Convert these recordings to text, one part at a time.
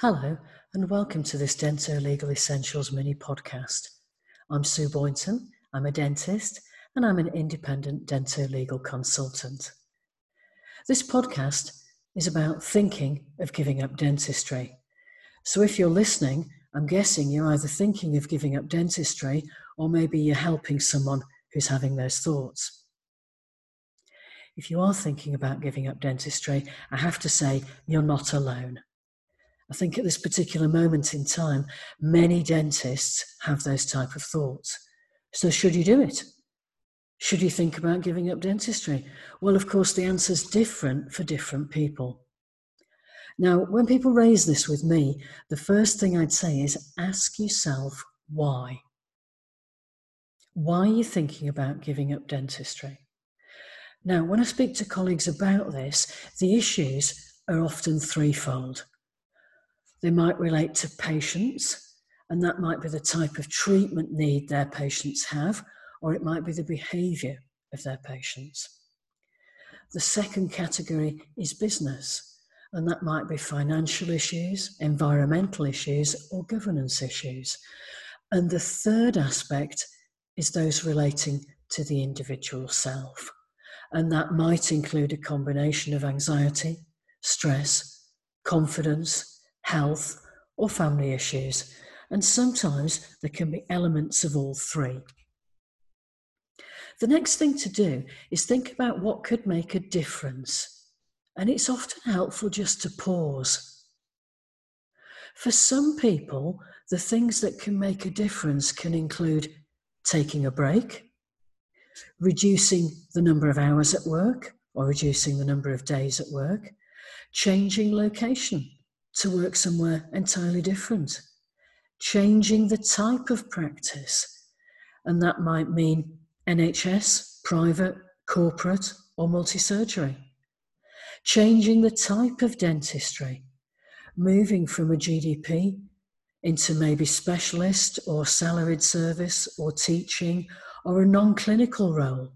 Hello, and welcome to this Dento Legal Essentials mini podcast. I'm Sue Boynton, I'm a dentist, and I'm an independent Dento legal consultant. This podcast is about thinking of giving up dentistry. So if you're listening, I'm guessing you're either thinking of giving up dentistry or maybe you're helping someone who's having those thoughts. If you are thinking about giving up dentistry, I have to say you're not alone. I think at this particular moment in time, many dentists have those type of thoughts. So, should you do it? Should you think about giving up dentistry? Well, of course, the answer is different for different people. Now, when people raise this with me, the first thing I'd say is ask yourself why. Why are you thinking about giving up dentistry? Now, when I speak to colleagues about this, the issues are often threefold. They might relate to patients, and that might be the type of treatment need their patients have, or it might be the behaviour of their patients. The second category is business, and that might be financial issues, environmental issues, or governance issues. And the third aspect is those relating to the individual self. And that might include a combination of anxiety, stress, confidence, health, or family issues, and sometimes there can be elements of all three. The next thing to do is think about what could make a difference, and it's often helpful just to pause. For some people, the things that can make a difference can include taking a break, reducing the number of hours at work or reducing the number of days at work, changing location to work somewhere entirely different, changing the type of practice. And that might mean NHS, private, corporate, or multi surgery. Changing the type of dentistry, moving from a GDP into maybe specialist or salaried service or teaching or a non clinical role.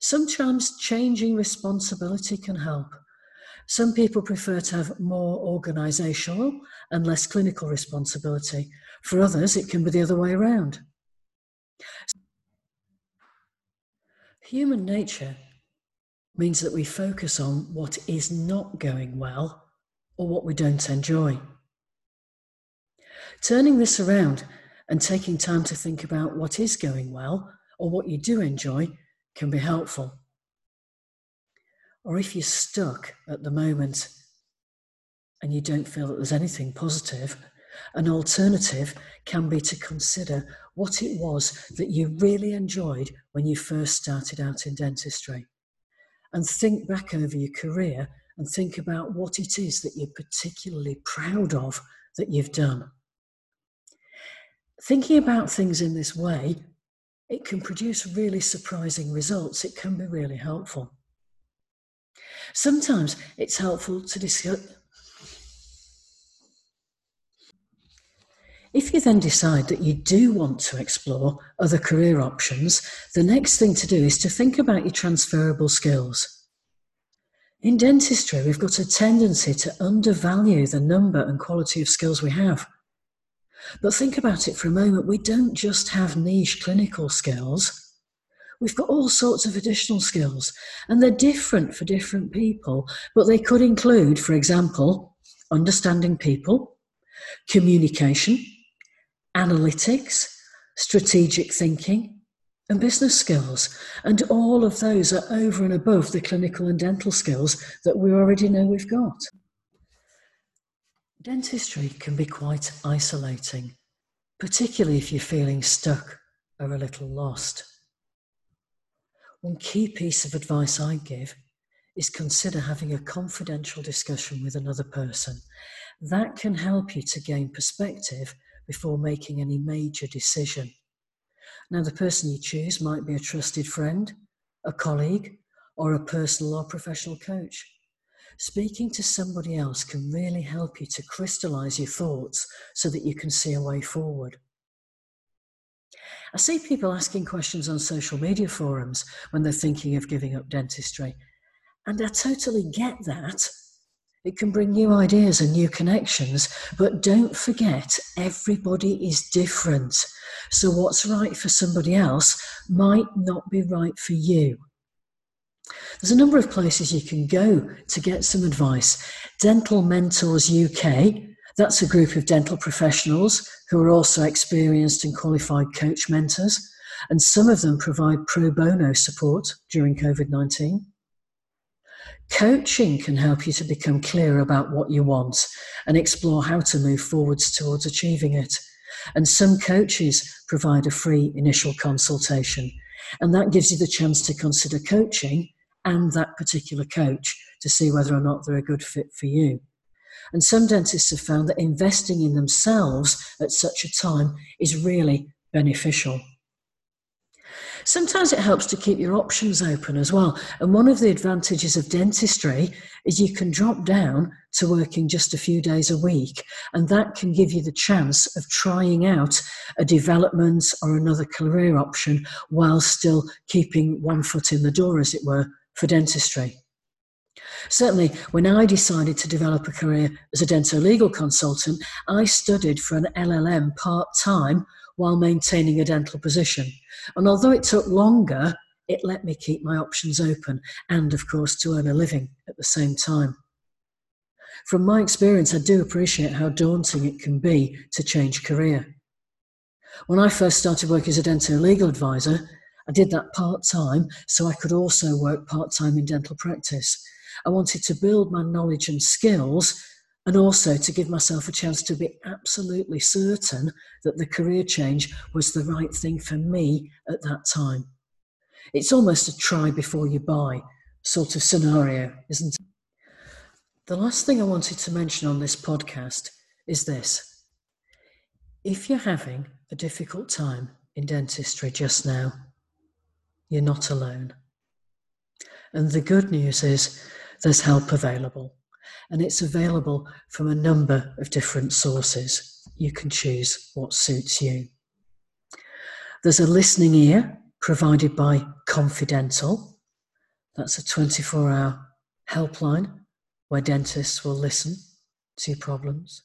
Sometimes changing responsibility can help. Some people prefer to have more organisational and less clinical responsibility. For others, it can be the other way around. Human nature means that we focus on what is not going well or what we don't enjoy. Turning this around and taking time to think about what is going well or what you do enjoy can be helpful or if you're stuck at the moment and you don't feel that there's anything positive, an alternative can be to consider what it was that you really enjoyed when you first started out in dentistry. And think back over your career and think about what it is that you're particularly proud of that you've done. Thinking about things in this way, it can produce really surprising results. It can be really helpful. Sometimes it's helpful to discuss. If you then decide that you do want to explore other career options, the next thing to do is to think about your transferable skills. In dentistry, we've got a tendency to undervalue the number and quality of skills we have. But think about it for a moment we don't just have niche clinical skills, We've got all sorts of additional skills, and they're different for different people, but they could include, for example, understanding people, communication, analytics, strategic thinking, and business skills. And all of those are over and above the clinical and dental skills that we already know we've got. Dentistry can be quite isolating, particularly if you're feeling stuck or a little lost. One key piece of advice I give is consider having a confidential discussion with another person. That can help you to gain perspective before making any major decision. Now, the person you choose might be a trusted friend, a colleague, or a personal or professional coach. Speaking to somebody else can really help you to crystallize your thoughts so that you can see a way forward. I see people asking questions on social media forums when they're thinking of giving up dentistry. And I totally get that. It can bring new ideas and new connections, but don't forget everybody is different. So, what's right for somebody else might not be right for you. There's a number of places you can go to get some advice. Dental Mentors UK, that's a group of dental professionals who are also experienced and qualified coach mentors, and some of them provide pro bono support during COVID 19. Coaching can help you to become clear about what you want and explore how to move forwards towards achieving it. And some coaches provide a free initial consultation, and that gives you the chance to consider coaching and that particular coach to see whether or not they're a good fit for you. And some dentists have found that investing in themselves at such a time is really beneficial. Sometimes it helps to keep your options open as well. And one of the advantages of dentistry is you can drop down to working just a few days a week, and that can give you the chance of trying out a development or another career option while still keeping one foot in the door, as it were, for dentistry. Certainly, when I decided to develop a career as a dental legal consultant, I studied for an LLM part time while maintaining a dental position. And although it took longer, it let me keep my options open and, of course, to earn a living at the same time. From my experience, I do appreciate how daunting it can be to change career. When I first started working as a dental legal advisor, I did that part time so I could also work part time in dental practice. I wanted to build my knowledge and skills and also to give myself a chance to be absolutely certain that the career change was the right thing for me at that time. It's almost a try before you buy sort of scenario, isn't it? The last thing I wanted to mention on this podcast is this. If you're having a difficult time in dentistry just now, you're not alone. And the good news is there's help available and it's available from a number of different sources. You can choose what suits you. There's a listening ear provided by Confidental. That's a 24 hour helpline where dentists will listen to your problems.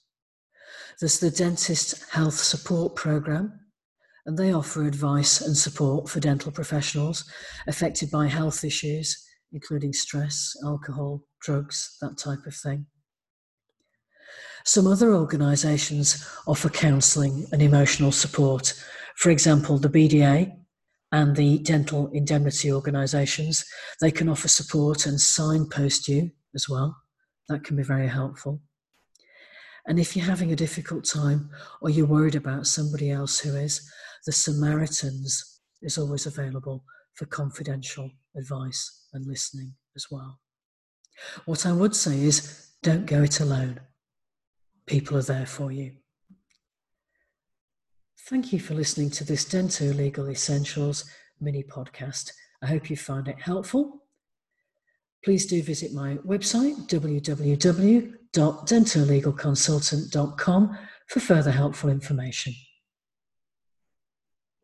There's the Dentist Health Support Programme, and they offer advice and support for dental professionals affected by health issues including stress, alcohol, drugs, that type of thing. Some other organisations offer counselling and emotional support. For example, the BDA and the dental indemnity organisations, they can offer support and signpost you as well. That can be very helpful. And if you're having a difficult time or you're worried about somebody else who is, the Samaritans is always available for confidential advice and listening as well. What I would say is don't go it alone. People are there for you. Thank you for listening to this Dento Legal Essentials mini podcast. I hope you found it helpful. Please do visit my website, www.dentolegalconsultant.com, for further helpful information.